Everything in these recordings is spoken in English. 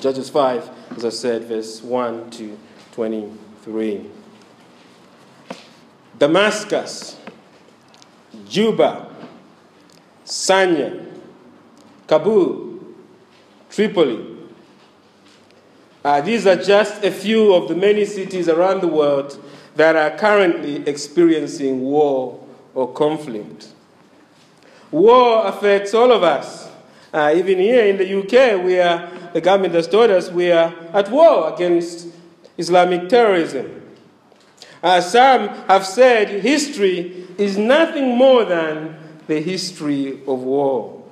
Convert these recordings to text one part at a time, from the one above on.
Judges 5, as I said, verse 1 to 23. Damascus, Juba, Sana'a, Kabul, Tripoli. Uh, these are just a few of the many cities around the world that are currently experiencing war or conflict. War affects all of us. Uh, even here in the UK, we are, the government has told us we are at war against Islamic terrorism. Uh, some have said history is nothing more than the history of war.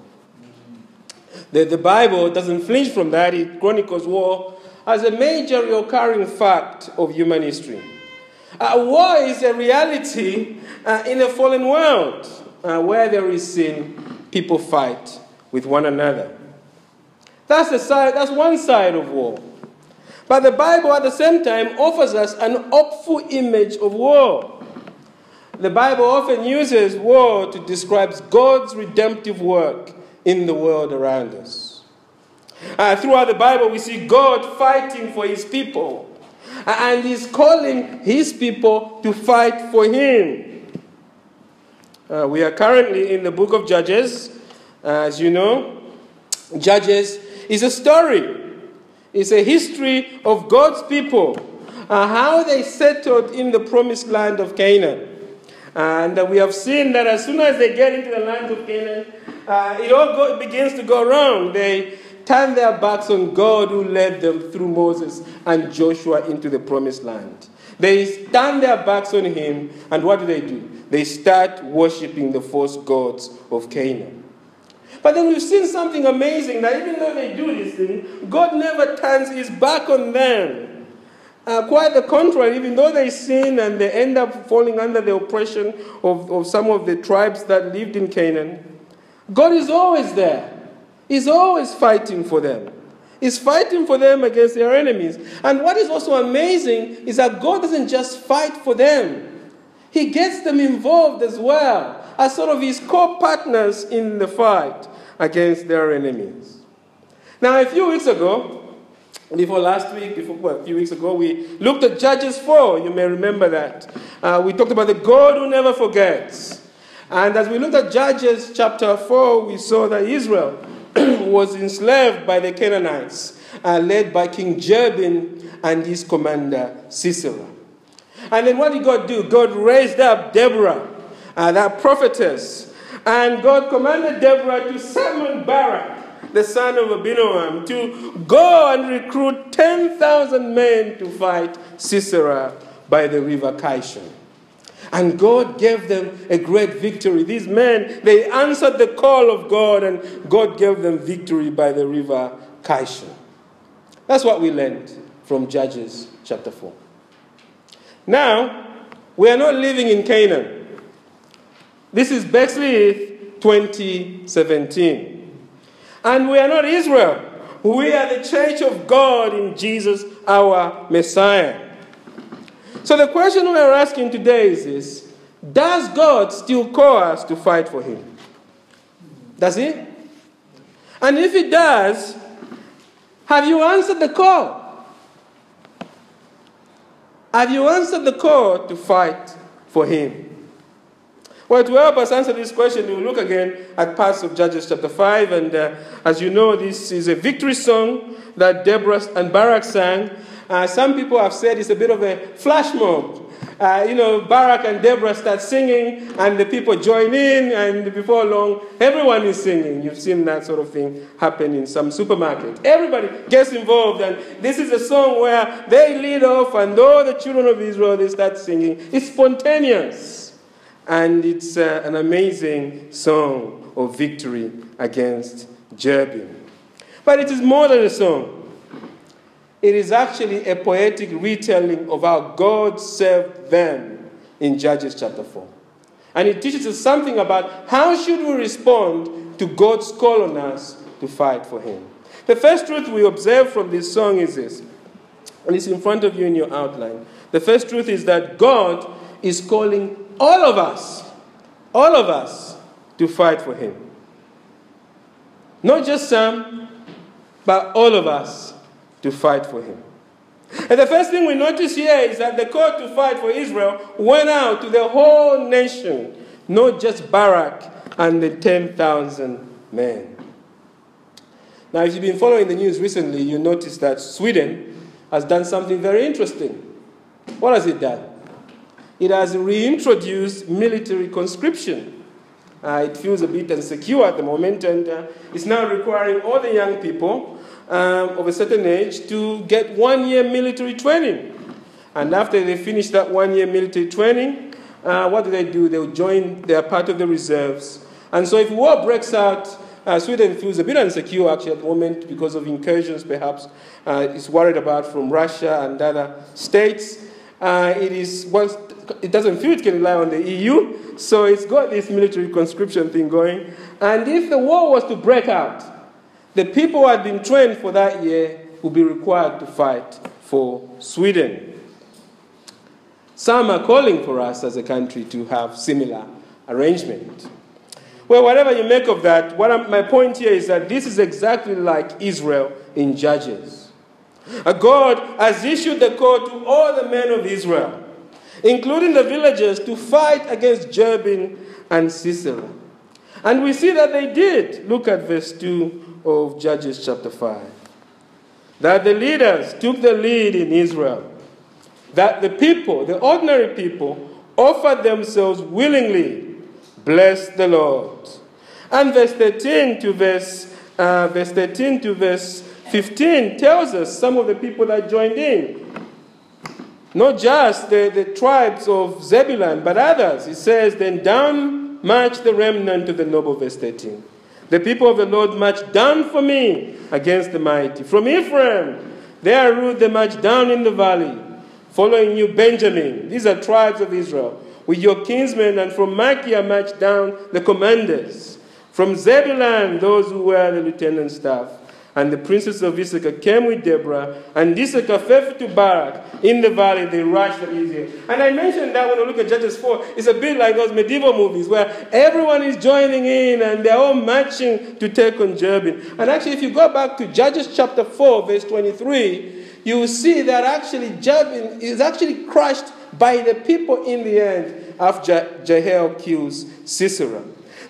The, the Bible doesn't flinch from that, it chronicles war as a major recurring fact of human history. Uh, war is a reality uh, in a fallen world uh, where there is sin, people fight with one another. That's, the side, that's one side of war. But the Bible at the same time offers us an hopeful image of war. The Bible often uses war to describe God's redemptive work in the world around us. Uh, throughout the Bible, we see God fighting for his people, and he's calling his people to fight for him. Uh, we are currently in the book of Judges. Uh, as you know, Judges is a story, it's a history of God's people, uh, how they settled in the promised land of Canaan. And we have seen that as soon as they get into the land of Canaan, uh, it all go, begins to go wrong. They turn their backs on God who led them through Moses and Joshua into the promised land. They turn their backs on him, and what do they do? They start worshipping the false gods of Canaan. But then we've seen something amazing that even though they do this thing, God never turns his back on them. Uh, quite the contrary, even though they sin and they end up falling under the oppression of, of some of the tribes that lived in Canaan, God is always there. He's always fighting for them. He's fighting for them against their enemies. And what is also amazing is that God doesn't just fight for them, He gets them involved as well as sort of His co partners in the fight against their enemies. Now, a few weeks ago, before last week, before well, a few weeks ago, we looked at Judges 4. You may remember that. Uh, we talked about the God who never forgets. And as we looked at Judges chapter 4, we saw that Israel was enslaved by the Canaanites, uh, led by King Jabin and his commander Sisera. And then what did God do? God raised up Deborah, uh, that prophetess, and God commanded Deborah to summon Barak, the son of Abinoam, to go and recruit 10,000 men to fight Sisera by the river Kishon. And God gave them a great victory. These men, they answered the call of God, and God gave them victory by the river Kishon. That's what we learned from Judges chapter 4. Now, we are not living in Canaan. This is Bexley 2017. And we are not Israel. We are the church of God in Jesus, our Messiah. So the question we are asking today is this Does God still call us to fight for Him? Does He? And if He does, have you answered the call? Have you answered the call to fight for Him? Well, to help us answer this question, we'll look again at parts of Judges chapter 5. And uh, as you know, this is a victory song that Deborah and Barak sang. Uh, some people have said it's a bit of a flash mob. Uh, you know, Barak and Deborah start singing, and the people join in, and before long, everyone is singing. You've seen that sort of thing happen in some supermarket. Everybody gets involved, and this is a song where they lead off, and all the children of Israel they start singing. It's spontaneous, and it's uh, an amazing song of victory against Jabin. But it is more than a song. It is actually a poetic retelling of how God saved them in Judges chapter 4. And it teaches us something about how should we respond to God's call on us to fight for him. The first truth we observe from this song is this, and it's in front of you in your outline. The first truth is that God is calling all of us, all of us, to fight for him. Not just some, but all of us to fight for him. And the first thing we notice here is that the call to fight for Israel went out to the whole nation, not just Barak and the 10,000 men. Now, if you've been following the news recently, you notice that Sweden has done something very interesting. What has it done? It has reintroduced military conscription. Uh, it feels a bit insecure at the moment, and uh, it's now requiring all the young people um, of a certain age to get one year military training. And after they finish that one year military training, uh, what do they do? They'll join, they are part of the reserves. And so if war breaks out, uh, Sweden feels a bit insecure actually at the moment because of incursions, perhaps. Uh, it's worried about from Russia and other states. Uh, it is once it doesn't feel it can rely on the EU, so it's got this military conscription thing going. And if the war was to break out, the people who had been trained for that year would be required to fight for Sweden. Some are calling for us as a country to have similar arrangement. Well, whatever you make of that, what I'm, my point here is that this is exactly like Israel in Judges. A God has issued the call to all the men of Israel, including the villagers, to fight against Jabin and Sisera. And we see that they did. Look at verse 2 of Judges chapter 5. That the leaders took the lead in Israel. That the people, the ordinary people, offered themselves willingly. Bless the Lord. And verse 13 to verse, uh, verse 13 to verse 15 tells us some of the people that joined in. Not just the, the tribes of Zebulun, but others. He says, Then down marched the remnant of the noble, verse 13. The people of the Lord marched down for me against the mighty. From Ephraim, there ruled the march down in the valley. Following you, Benjamin. These are tribes of Israel. With your kinsmen, and from Machir marched down the commanders. From Zebulun, those who were the lieutenant staff. And the princes of Issachar came with Deborah, and Issachar fell to Barak. In the valley, they rushed the easier. And I mentioned that when we look at Judges 4, it's a bit like those medieval movies where everyone is joining in and they're all marching to take on Jabin. And actually, if you go back to Judges chapter 4, verse 23, you will see that actually Jabin is actually crushed by the people in the end after Jael kills Sisera.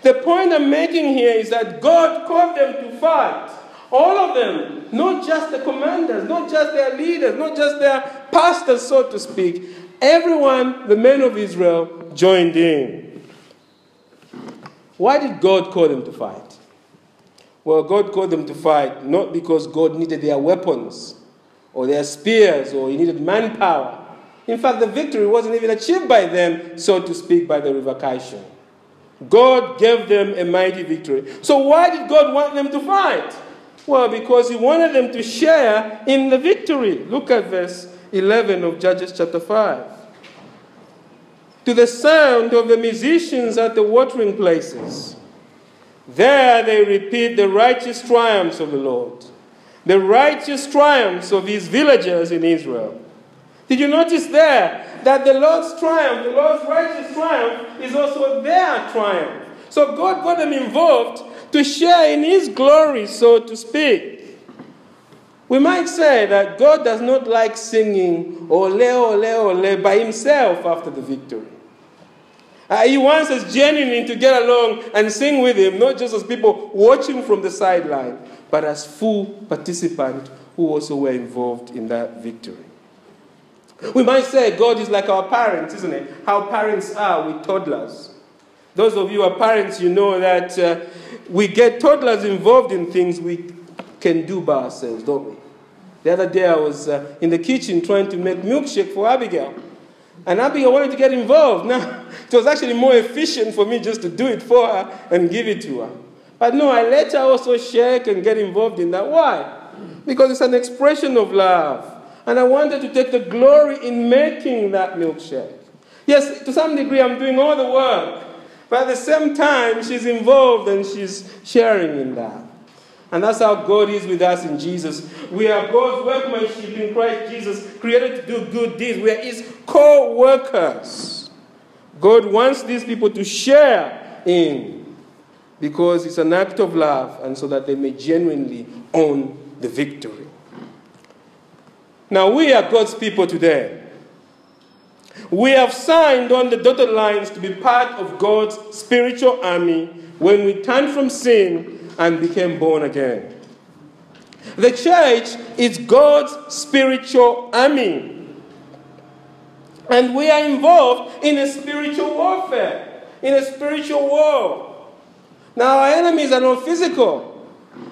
The point I'm making here is that God called them to fight. All of them, not just the commanders, not just their leaders, not just their pastors, so to speak. Everyone, the men of Israel, joined in. Why did God call them to fight? Well, God called them to fight not because God needed their weapons or their spears or he needed manpower. In fact, the victory wasn't even achieved by them, so to speak, by the river Kishon. God gave them a mighty victory. So, why did God want them to fight? Well, because he wanted them to share in the victory. Look at verse 11 of Judges chapter 5. To the sound of the musicians at the watering places. There they repeat the righteous triumphs of the Lord, the righteous triumphs of his villagers in Israel. Did you notice there that the Lord's triumph, the Lord's righteous triumph, is also their triumph? So God got them involved to share in His glory, so to speak. We might say that God does not like singing ole, ole, ole by Himself after the victory. Uh, he wants us genuinely to get along and sing with Him, not just as people watching from the sideline, but as full participants who also were involved in that victory. We might say God is like our parents, isn't it? How parents are with toddlers. Those of you who are parents, you know that uh, we get toddlers involved in things we can do by ourselves, don't we? The other day I was uh, in the kitchen trying to make milkshake for Abigail. And Abigail wanted to get involved. Now, it was actually more efficient for me just to do it for her and give it to her. But no, I let her also shake and get involved in that. Why? Because it's an expression of love. And I wanted to take the glory in making that milkshake. Yes, to some degree, I'm doing all the work. But at the same time, she's involved and she's sharing in that. And that's how God is with us in Jesus. We are God's workmanship in Christ Jesus, created to do good deeds. We are His co workers. God wants these people to share in because it's an act of love and so that they may genuinely own the victory. Now, we are God's people today. We have signed on the dotted lines to be part of God's spiritual army when we turned from sin and became born again. The church is God's spiritual army. And we are involved in a spiritual warfare, in a spiritual war. Now, our enemies are not physical.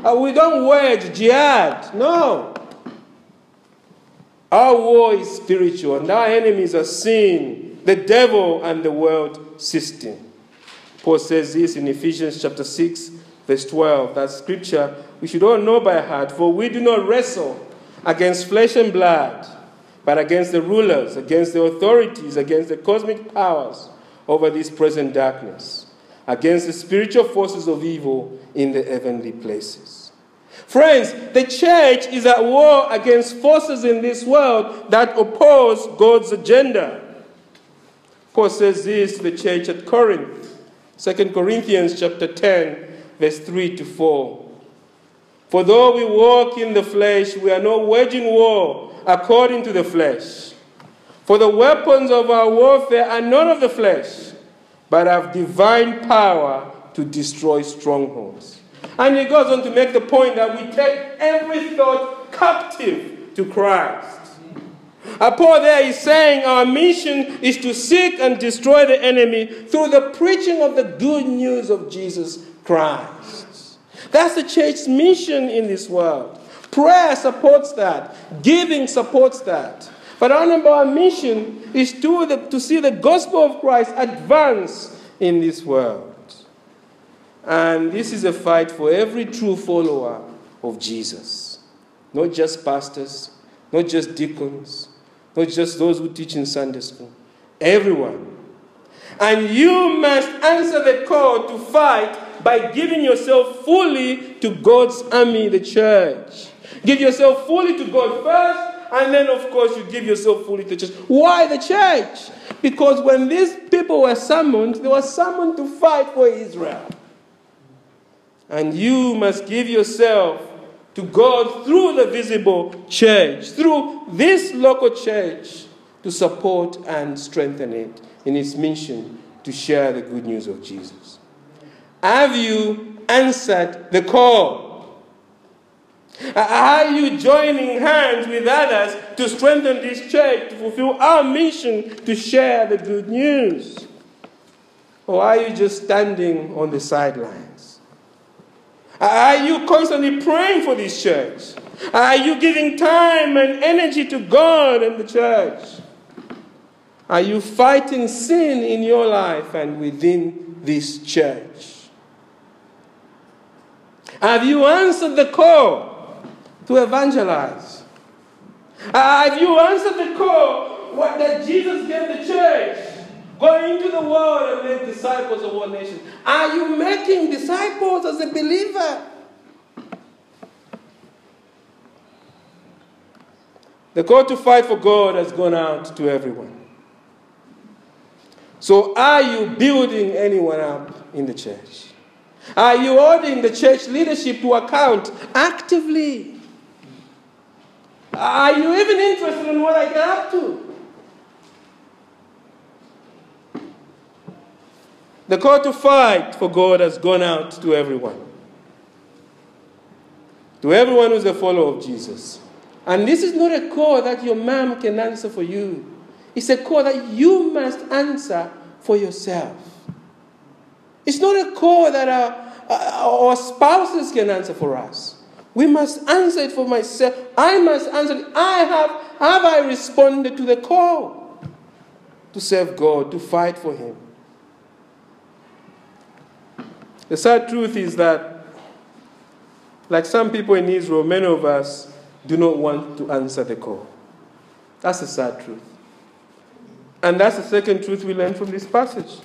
Uh, we don't wage jihad. No. Our war is spiritual, and our enemies are sin, the devil, and the world system. Paul says this in Ephesians chapter 6, verse 12. That scripture we should all know by heart, for we do not wrestle against flesh and blood, but against the rulers, against the authorities, against the cosmic powers over this present darkness, against the spiritual forces of evil in the heavenly places. Friends, the church is at war against forces in this world that oppose God's agenda. Paul says this to the church at Corinth, 2 Corinthians chapter 10, verse 3 to 4. For though we walk in the flesh, we are not waging war according to the flesh. For the weapons of our warfare are not of the flesh, but have divine power to destroy strongholds. And he goes on to make the point that we take every thought captive to Christ. Paul there is saying our mission is to seek and destroy the enemy through the preaching of the good news of Jesus Christ. That's the church's mission in this world. Prayer supports that, giving supports that. But our number one mission is to, the, to see the gospel of Christ advance in this world. And this is a fight for every true follower of Jesus. Not just pastors, not just deacons, not just those who teach in Sunday school. Everyone. And you must answer the call to fight by giving yourself fully to God's army, the church. Give yourself fully to God first, and then, of course, you give yourself fully to the church. Why the church? Because when these people were summoned, they were summoned to fight for Israel. And you must give yourself to God through the visible church, through this local church, to support and strengthen it in its mission to share the good news of Jesus. Have you answered the call? Are you joining hands with others to strengthen this church to fulfill our mission to share the good news? Or are you just standing on the sidelines? Are you constantly praying for this church? Are you giving time and energy to God and the church? Are you fighting sin in your life and within this church? Have you answered the call to evangelize? Have you answered the call what, that Jesus gave the church? Go into the world and make disciples of all nations. Are you making disciples as a believer? The call to fight for God has gone out to everyone. So, are you building anyone up in the church? Are you holding the church leadership to account actively? Are you even interested in what I get up to? The call to fight for God has gone out to everyone. To everyone who's a follower of Jesus. And this is not a call that your mom can answer for you. It's a call that you must answer for yourself. It's not a call that our, our spouses can answer for us. We must answer it for myself. I must answer it. I have, have I responded to the call to serve God, to fight for Him? The sad truth is that, like some people in Israel, many of us do not want to answer the call. That's the sad truth. And that's the second truth we learn from this passage.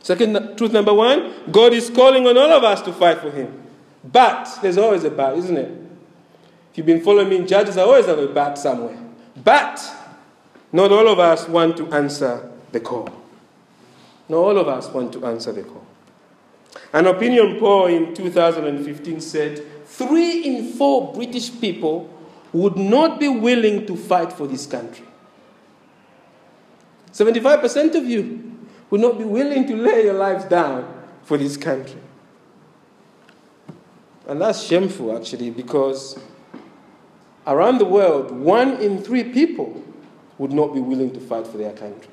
Second truth number one God is calling on all of us to fight for Him. But, there's always a but, isn't it? If you've been following me in Judges, I always have a but somewhere. But, not all of us want to answer the call. Not all of us want to answer the call. An opinion poll in 2015 said three in four British people would not be willing to fight for this country. 75% of you would not be willing to lay your lives down for this country. And that's shameful, actually, because around the world, one in three people would not be willing to fight for their country.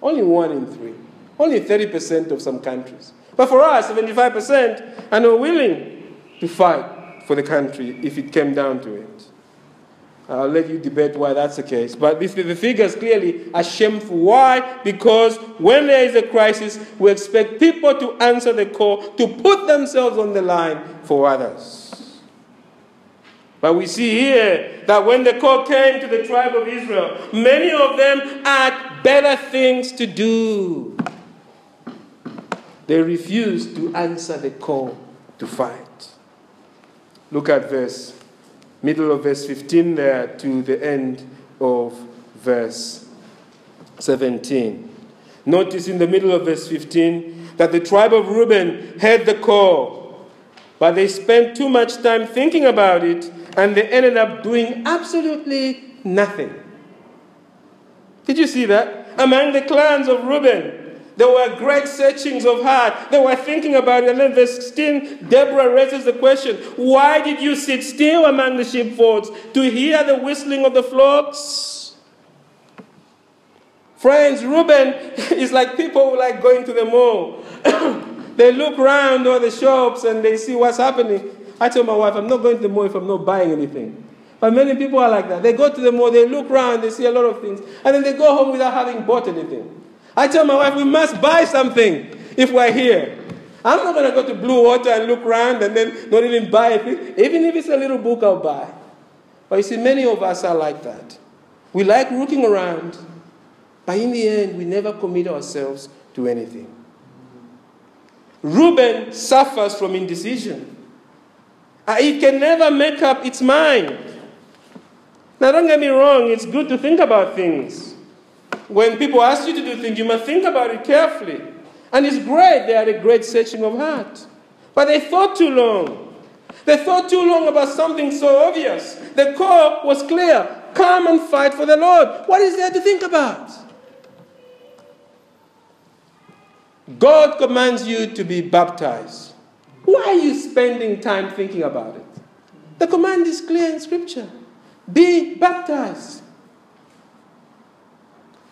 Only one in three. Only 30% of some countries. But for us, 75% are not willing to fight for the country if it came down to it. I'll let you debate why that's the case. But this, the figures clearly are shameful. Why? Because when there is a crisis, we expect people to answer the call, to put themselves on the line for others. But we see here that when the call came to the tribe of Israel, many of them had better things to do. They refused to answer the call to fight. Look at verse middle of verse 15 there to the end of verse 17. Notice in the middle of verse 15 that the tribe of Reuben heard the call, but they spent too much time thinking about it and they ended up doing absolutely nothing. Did you see that? Among the clans of Reuben, there were great searchings of heart. They were thinking about it. And then verse 16, Deborah raises the question Why did you sit still among the sheepfolds to hear the whistling of the flocks? Friends, Reuben is like people who like going to the mall. they look around all the shops and they see what's happening. I tell my wife, I'm not going to the mall if I'm not buying anything. But many people are like that. They go to the mall, they look around, they see a lot of things, and then they go home without having bought anything. I tell my wife, we must buy something if we're here. I'm not going to go to Bluewater and look around and then not even buy it. Even if it's a little book, I'll buy. But you see, many of us are like that. We like looking around, but in the end, we never commit ourselves to anything. Reuben suffers from indecision. Uh, it can never make up its mind. Now, don't get me wrong, it's good to think about things. When people ask you to do things, you must think about it carefully. And it's great, they had a great searching of heart. But they thought too long. They thought too long about something so obvious. The call was clear come and fight for the Lord. What is there to think about? God commands you to be baptized. Why are you spending time thinking about it? The command is clear in Scripture be baptized.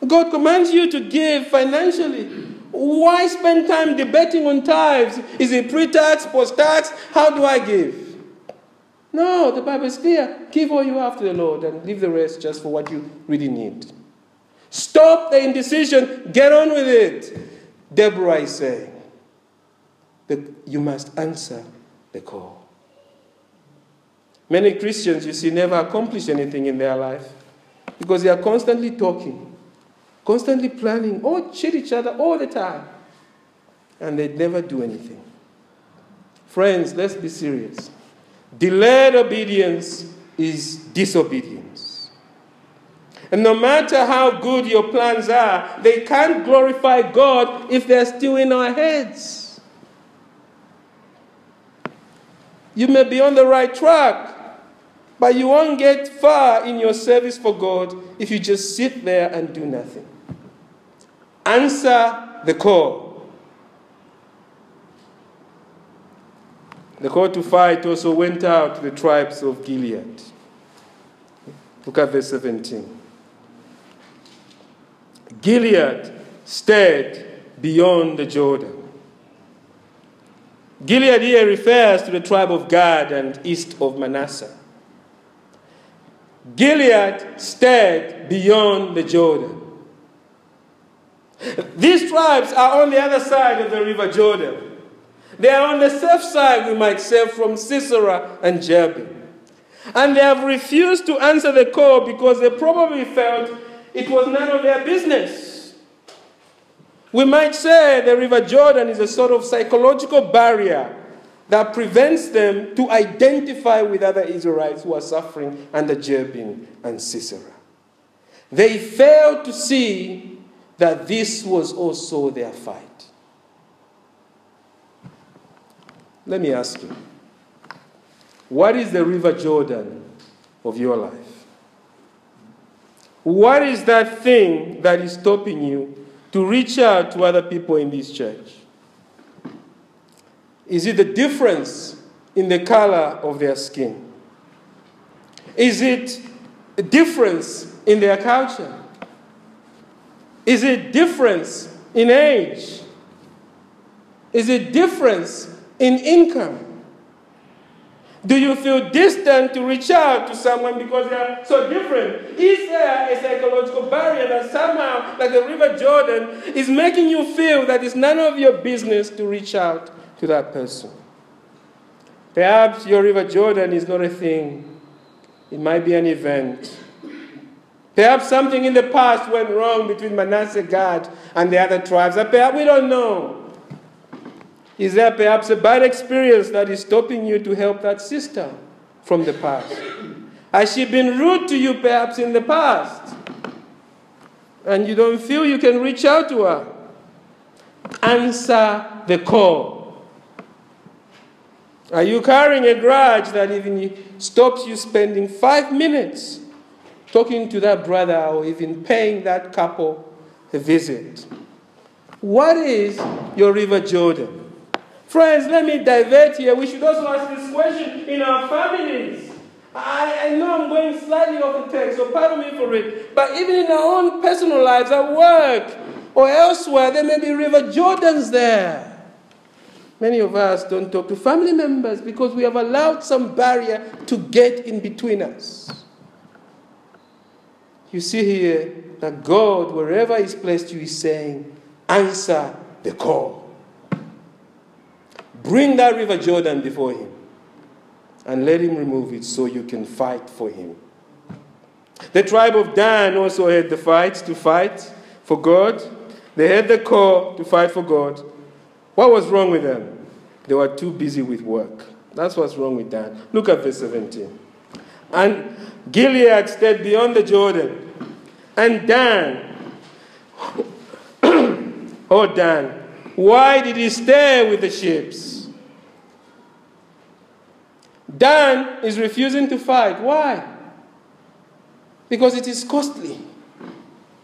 God commands you to give financially. Why spend time debating on tithes? Is it pre tax, post tax? How do I give? No, the Bible is clear. Give all you have to the Lord and leave the rest just for what you really need. Stop the indecision, get on with it. Deborah is saying that you must answer the call. Many Christians, you see, never accomplish anything in their life because they are constantly talking constantly planning, or cheat each other all the time. And they never do anything. Friends, let's be serious. Delayed obedience is disobedience. And no matter how good your plans are, they can't glorify God if they're still in our heads. You may be on the right track, but you won't get far in your service for God if you just sit there and do nothing. Answer the call. The call to fight also went out to the tribes of Gilead. Look at verse 17. Gilead stayed beyond the Jordan. Gilead here refers to the tribe of Gad and east of Manasseh. Gilead stayed beyond the Jordan. These tribes are on the other side of the river Jordan. They are on the safe side, we might say, from Sisera and Jabin. And they have refused to answer the call because they probably felt it was none of their business. We might say the River Jordan is a sort of psychological barrier that prevents them to identify with other Israelites who are suffering under Jabin and Sisera. They failed to see that this was also their fight. Let me ask you what is the River Jordan of your life? What is that thing that is stopping you to reach out to other people in this church? Is it the difference in the color of their skin? Is it a difference in their culture? Is it difference in age? Is it difference in income? Do you feel distant to reach out to someone because they are so different? Is there a psychological barrier that somehow, like the River Jordan, is making you feel that it's none of your business to reach out to that person? Perhaps your River Jordan is not a thing, it might be an event. Perhaps something in the past went wrong between Manasseh, Gad, and the other tribes. Perhaps we don't know. Is there perhaps a bad experience that is stopping you to help that sister from the past? Has she been rude to you perhaps in the past? And you don't feel you can reach out to her? Answer the call. Are you carrying a grudge that even stops you spending five minutes talking to that brother or even paying that couple a visit? What is your River Jordan? Friends, let me divert here. We should also ask this question in our families. I, I know I'm going slightly off the text, so pardon me for it. But even in our own personal lives, at work or elsewhere, there may be River Jordans there. Many of us don't talk to family members because we have allowed some barrier to get in between us. You see here that God, wherever He's placed you, is saying, answer the call. Bring that river Jordan before him and let him remove it so you can fight for him. The tribe of Dan also had the fight to fight for God. They had the call to fight for God. What was wrong with them? They were too busy with work. That's what's wrong with Dan. Look at verse 17. And Gilead stayed beyond the Jordan. And Dan, oh Dan, why did he stay with the ships? Dan is refusing to fight. Why? Because it is costly.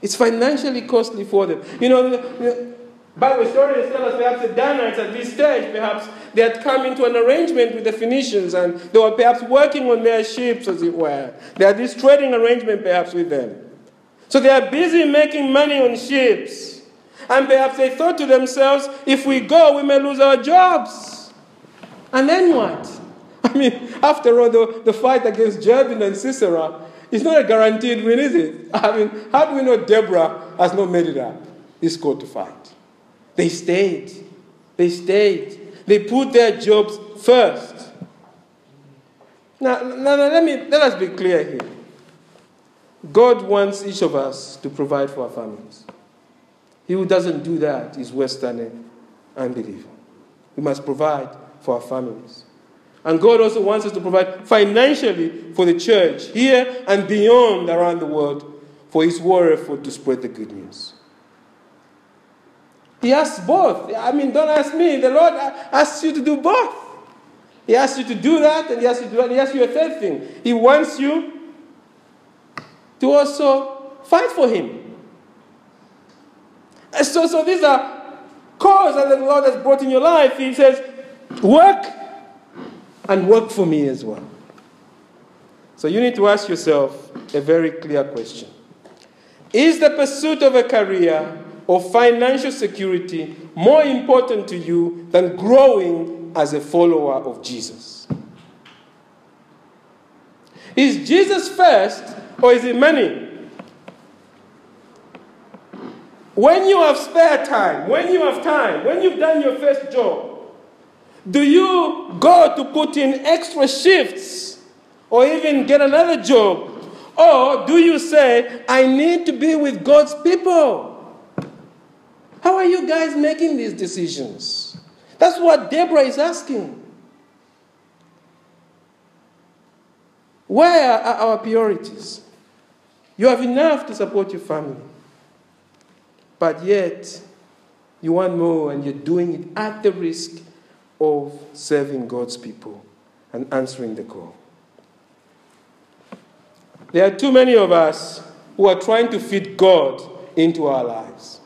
It's financially costly for them. You know, the Bible historians tell us perhaps the Danites at this stage, perhaps they had come into an arrangement with the Phoenicians and they were perhaps working on their ships, as it were. They had this trading arrangement perhaps with them. So they are busy making money on ships. And perhaps they thought to themselves, if we go, we may lose our jobs. And then what? I mean, after all, the, the fight against Jabin and Sisera is not a guaranteed win, is it? I mean, how do we know Deborah has not made it up? He's called to fight. They stayed. They stayed. They put their jobs first. Now, now, now let, me, let us be clear here. God wants each of us to provide for our families. He who doesn't do that is an unbeliever. We must provide for our families. And God also wants us to provide financially for the church here and beyond around the world for His war effort to spread the good news. He asks both. I mean, don't ask me. The Lord asks you to do both. He asks you to do that, and He asks you to do that. He asks you a third thing. He wants you to also fight for Him. So, so these are cause that the Lord has brought in your life. He says, work and work for me as well. So you need to ask yourself a very clear question Is the pursuit of a career or financial security more important to you than growing as a follower of Jesus? Is Jesus first or is it money? When you have spare time, when you have time, when you've done your first job, do you go to put in extra shifts or even get another job? Or do you say, I need to be with God's people? How are you guys making these decisions? That's what Deborah is asking. Where are our priorities? You have enough to support your family, but yet you want more and you're doing it at the risk of serving God's people and answering the call. There are too many of us who are trying to fit God into our lives.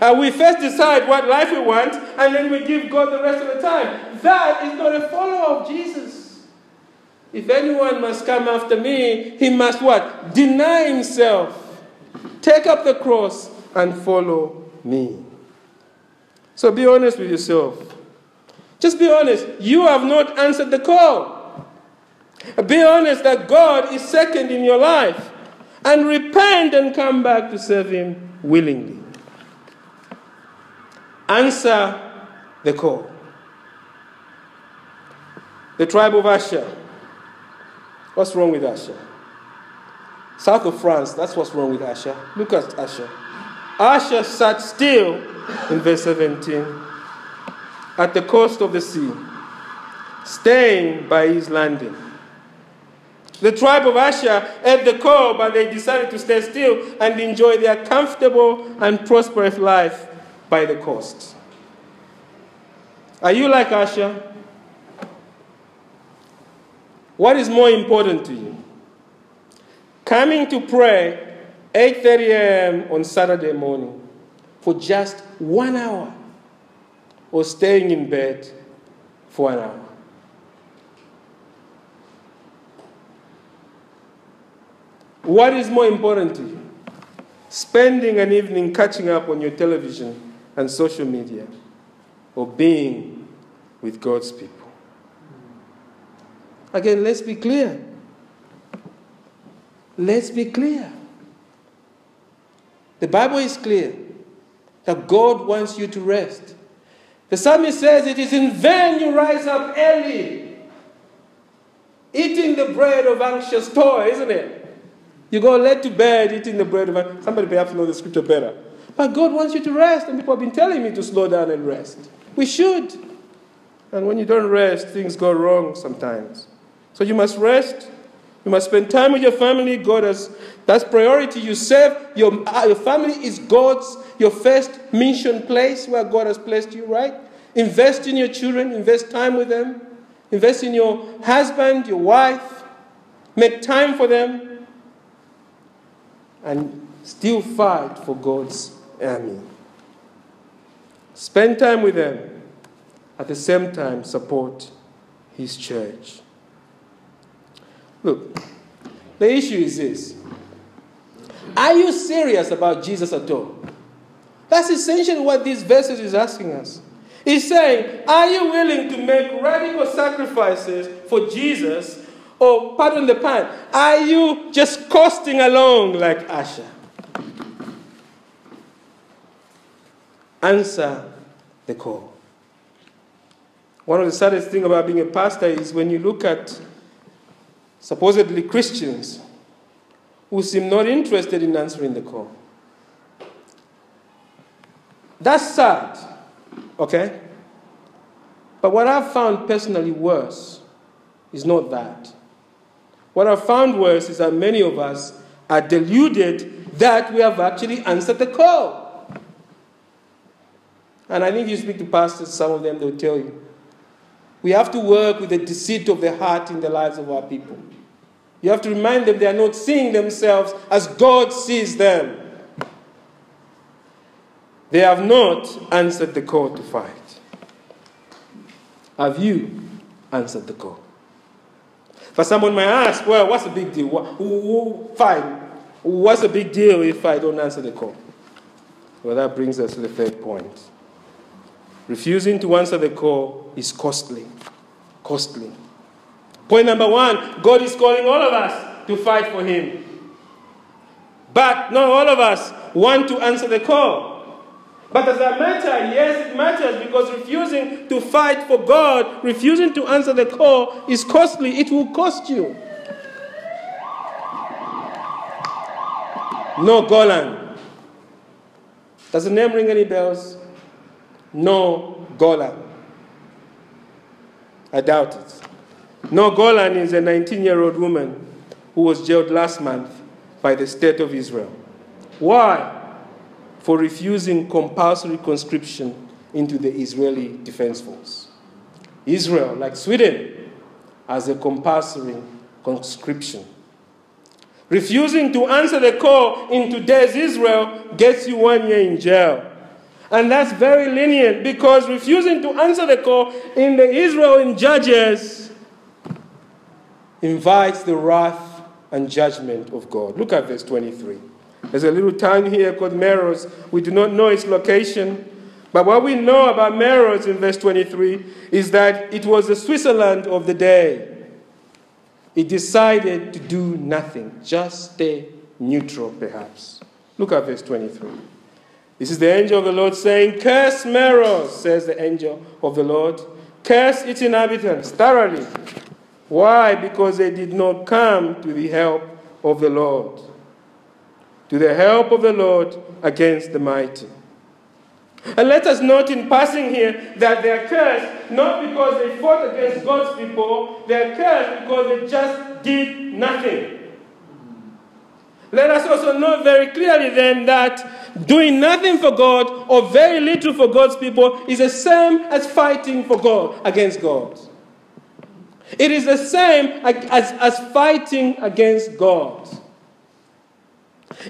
And we first decide what life we want, and then we give God the rest of the time. That is not a follower of Jesus. If anyone must come after me, he must what? Deny himself, take up the cross, and follow me. So be honest with yourself. Just be honest. You have not answered the call. Be honest that God is second in your life. And repent and come back to serve Him willingly. Answer the call. The tribe of Asher. What's wrong with Asher? South of France, that's what's wrong with Asher. Look at Asher. Asher sat still in verse 17 at the coast of the sea, staying by his landing. The tribe of Asher had the call, but they decided to stay still and enjoy their comfortable and prosperous life by the coast. Are you like Asher? What is more important to you? Coming to pray 8:30 a.m. on Saturday morning for just 1 hour or staying in bed for an hour. What is more important to you? Spending an evening catching up on your television and social media or being with God's people? Again, let's be clear. Let's be clear. The Bible is clear that God wants you to rest. The psalmist says, It is in vain you rise up early, eating the bread of anxious toil, isn't it? You go led to bed eating the bread of somebody perhaps know the scripture better. But God wants you to rest, and people have been telling me to slow down and rest. We should. And when you don't rest, things go wrong sometimes. So you must rest. You must spend time with your family. God has that's priority. You serve your, uh, your family is God's your first mission place where God has placed you, right? Invest in your children, invest time with them, invest in your husband, your wife, make time for them, and still fight for God's army. Spend time with them, at the same time, support His church. Look, the issue is this Are you serious about Jesus at all? That's essentially what these verses is asking us. He's saying, Are you willing to make radical sacrifices for Jesus? Or, pardon the pun, are you just coasting along like Asher? Answer the call. One of the saddest things about being a pastor is when you look at supposedly Christians who seem not interested in answering the call. That's sad, okay? But what I've found personally worse is not that. What I've found worse is that many of us are deluded that we have actually answered the call. And I think you speak to pastors, some of them, they'll tell you. We have to work with the deceit of the heart in the lives of our people. You have to remind them they are not seeing themselves as God sees them. They have not answered the call to fight. Have you answered the call? For someone might ask, well, what's the big deal? Fine. What's the big deal if I don't answer the call? Well, that brings us to the third point. Refusing to answer the call is costly. Costly. Point number one God is calling all of us to fight for Him. But not all of us want to answer the call. But does that matter? Yes, it matters because refusing to fight for God, refusing to answer the call is costly. It will cost you. Noa Golan. Does the name ring any bells? Noa Golan. I doubt it. Noa Golan is a 19 year old woman who was jailed last month by the state of Israel. Why? For refusing compulsory conscription into the Israeli Defense Force. Israel, like Sweden, has a compulsory conscription. Refusing to answer the call in today's Israel gets you one year in jail. And that's very lenient because refusing to answer the call in the Israel in Judges invites the wrath and judgment of God. Look at verse 23. There's a little town here called Meroz. We do not know its location. But what we know about Meroz in verse 23 is that it was the Switzerland of the day. It decided to do nothing, just stay neutral, perhaps. Look at verse 23. This is the angel of the Lord saying, Curse Meroz, says the angel of the Lord. Curse its inhabitants thoroughly. Why? Because they did not come to the help of the Lord, to the help of the Lord against the mighty. And let us note in passing here that they are cursed not because they fought against God's people, they are cursed because they just did nothing. Let us also know very clearly then that doing nothing for God or very little for God's people is the same as fighting for God against God. It is the same as, as fighting against God.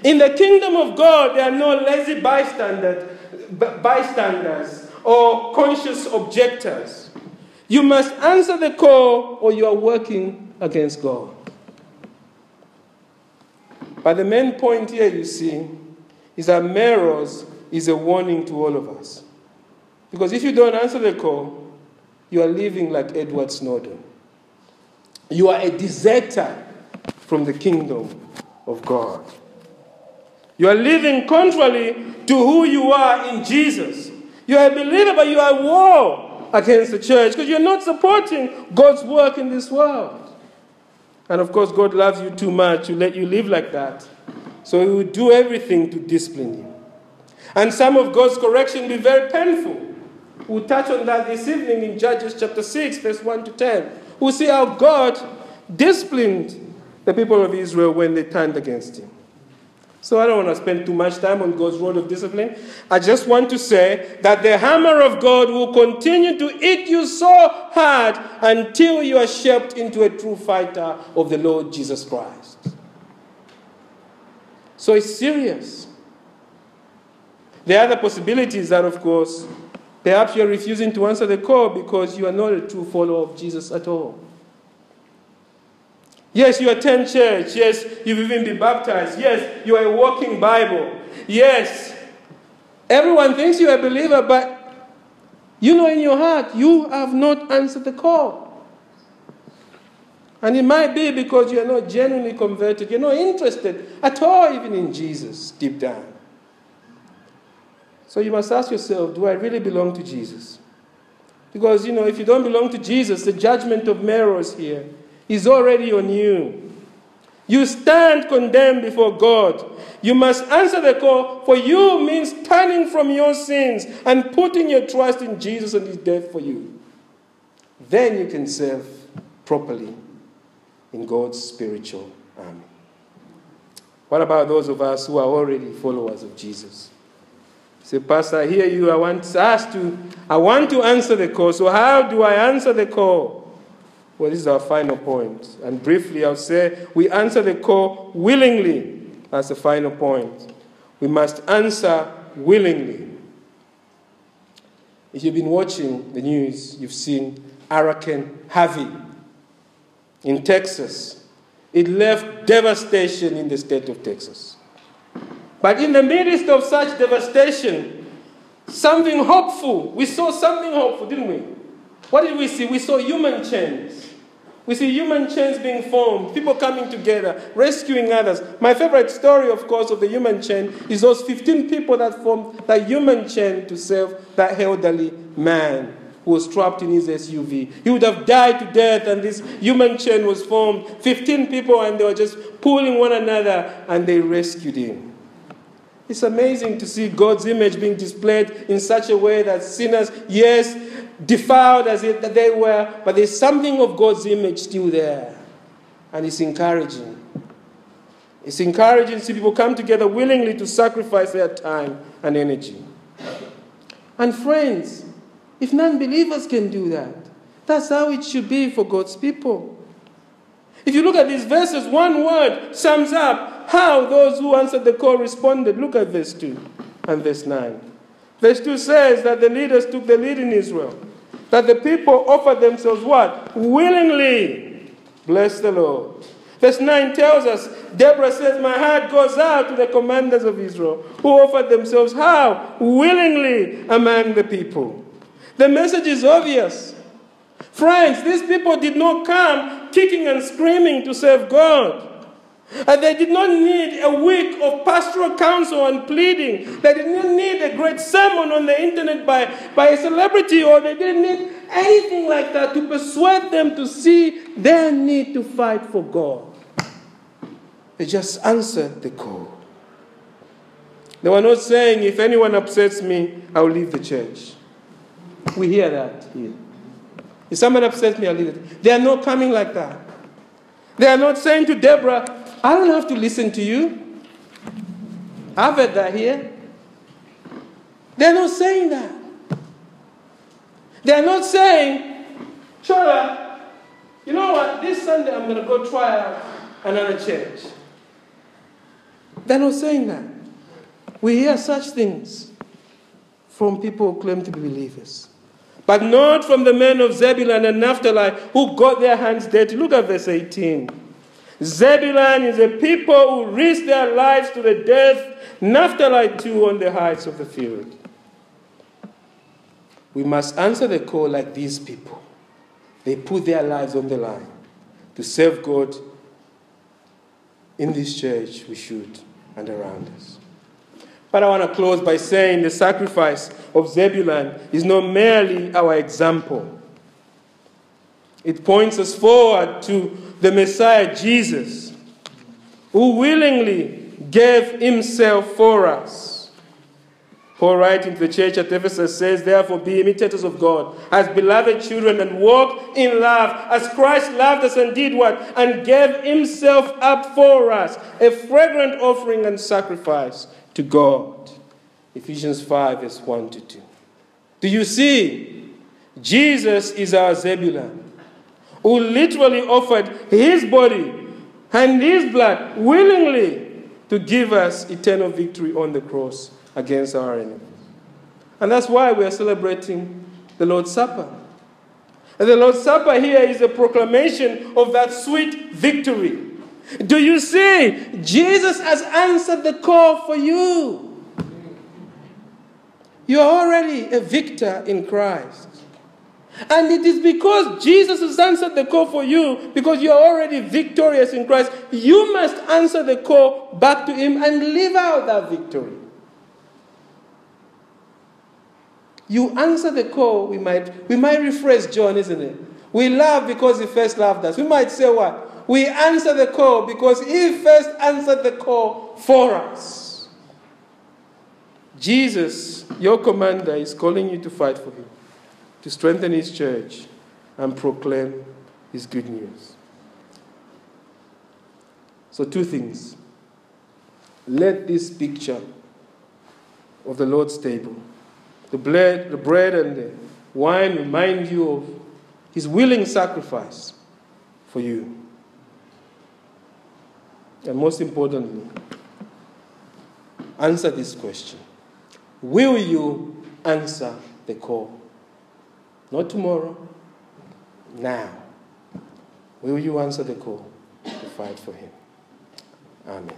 In the kingdom of God, there are no lazy bystanders, bystanders or conscious objectors. You must answer the call or you are working against God. But the main point here, you see, is that Meroz is a warning to all of us. Because if you don't answer the call, you are living like Edward Snowden. You are a deserter from the kingdom of God. You are living contrary to who you are in Jesus. You are a believer, but you are at war against the church because you're not supporting God's work in this world. And of course, God loves you too much to let you live like that. So He will do everything to discipline you. And some of God's correction will be very painful. We'll touch on that this evening in Judges chapter 6, verse 1 to 10. We'll see how God disciplined the people of Israel when they turned against Him. So I don't want to spend too much time on God's rod of discipline. I just want to say that the hammer of God will continue to eat you so hard until you are shaped into a true fighter of the Lord Jesus Christ. So it's serious. The other possibility is that, of course, perhaps you're refusing to answer the call because you are not a true follower of Jesus at all. Yes, you attend church. Yes, you've even been baptized. Yes, you are a walking Bible. Yes, everyone thinks you're a believer, but you know in your heart you have not answered the call. And it might be because you're not genuinely converted, you're not interested at all, even in Jesus, deep down. So you must ask yourself do I really belong to Jesus? Because, you know, if you don't belong to Jesus, the judgment of Meroz here is already on you. You stand condemned before God. You must answer the call, for you means turning from your sins and putting your trust in Jesus and his death for you. Then you can serve properly in God's spiritual army. What about those of us who are already followers of Jesus? Say, Pastor, I hear you. I want us to, I want to answer the call. So how do I answer the call? Well, this is our final point. And briefly, I'll say we answer the call willingly. That's the final point. We must answer willingly. If you've been watching the news, you've seen Hurricane Harvey in Texas. It left devastation in the state of Texas. But in the midst of such devastation, something hopeful, we saw something hopeful, didn't we? What did we see? We saw human chains. We see human chains being formed, people coming together, rescuing others. My favorite story, of course, of the human chain is those 15 people that formed that human chain to save that elderly man who was trapped in his SUV. He would have died to death, and this human chain was formed. 15 people, and they were just pulling one another, and they rescued him. It's amazing to see God's image being displayed in such a way that sinners, yes, defiled as it, that they were, but there's something of God's image still there. And it's encouraging. It's encouraging to see people come together willingly to sacrifice their time and energy. And friends, if non believers can do that, that's how it should be for God's people. If you look at these verses, one word sums up how those who answered the call responded. Look at verse 2 and verse 9. Verse 2 says that the leaders took the lead in Israel, that the people offered themselves what? Willingly. Bless the Lord. Verse 9 tells us Deborah says, My heart goes out to the commanders of Israel who offered themselves how? Willingly among the people. The message is obvious. Friends, these people did not come kicking and screaming to serve God. And they did not need a week of pastoral counsel and pleading. They did not need a great sermon on the internet by, by a celebrity, or they didn't need anything like that to persuade them to see their need to fight for God. They just answered the call. They were not saying, if anyone upsets me, I will leave the church. We hear that here. If someone upsets me, I'll leave it. They are not coming like that. They are not saying to Deborah, I don't have to listen to you. I've heard that here. They're not saying that. They're not saying, Chola, you know what? This Sunday I'm going to go try out another church. They're not saying that. We hear such things from people who claim to be believers. But not from the men of Zebulun and Naphtali who got their hands dirty. Look at verse 18. Zebulun is a people who risk their lives to the death, Naphtali too on the heights of the field. We must answer the call like these people. They put their lives on the line to serve God in this church, we should, and around us. But I want to close by saying the sacrifice of Zebulun is not merely our example. It points us forward to the Messiah Jesus, who willingly gave himself for us. Paul, writing to the church at Ephesus, says, Therefore, be imitators of God as beloved children and walk in love as Christ loved us and did what? And gave himself up for us, a fragrant offering and sacrifice to God. Ephesians 5, verse 1 to 2. Do you see? Jesus is our Zebulun, who literally offered his body and his blood willingly to give us eternal victory on the cross against our enemies. And that's why we are celebrating the Lord's Supper. And the Lord's Supper here is a proclamation of that sweet victory. Do you see? Jesus has answered the call for you. You are already a victor in Christ. And it is because Jesus has answered the call for you, because you are already victorious in Christ, you must answer the call back to Him and live out that victory. You answer the call, we might, we might rephrase John, isn't it? We love because He first loved us. We might say what? We answer the call because He first answered the call for us. Jesus, your commander, is calling you to fight for Him, to strengthen His church, and proclaim His good news. So, two things. Let this picture of the Lord's table, the bread, the bread and the wine remind you of His willing sacrifice for you. And most importantly, answer this question Will you answer the call? Not tomorrow, now. Will you answer the call to fight for Him? Amen.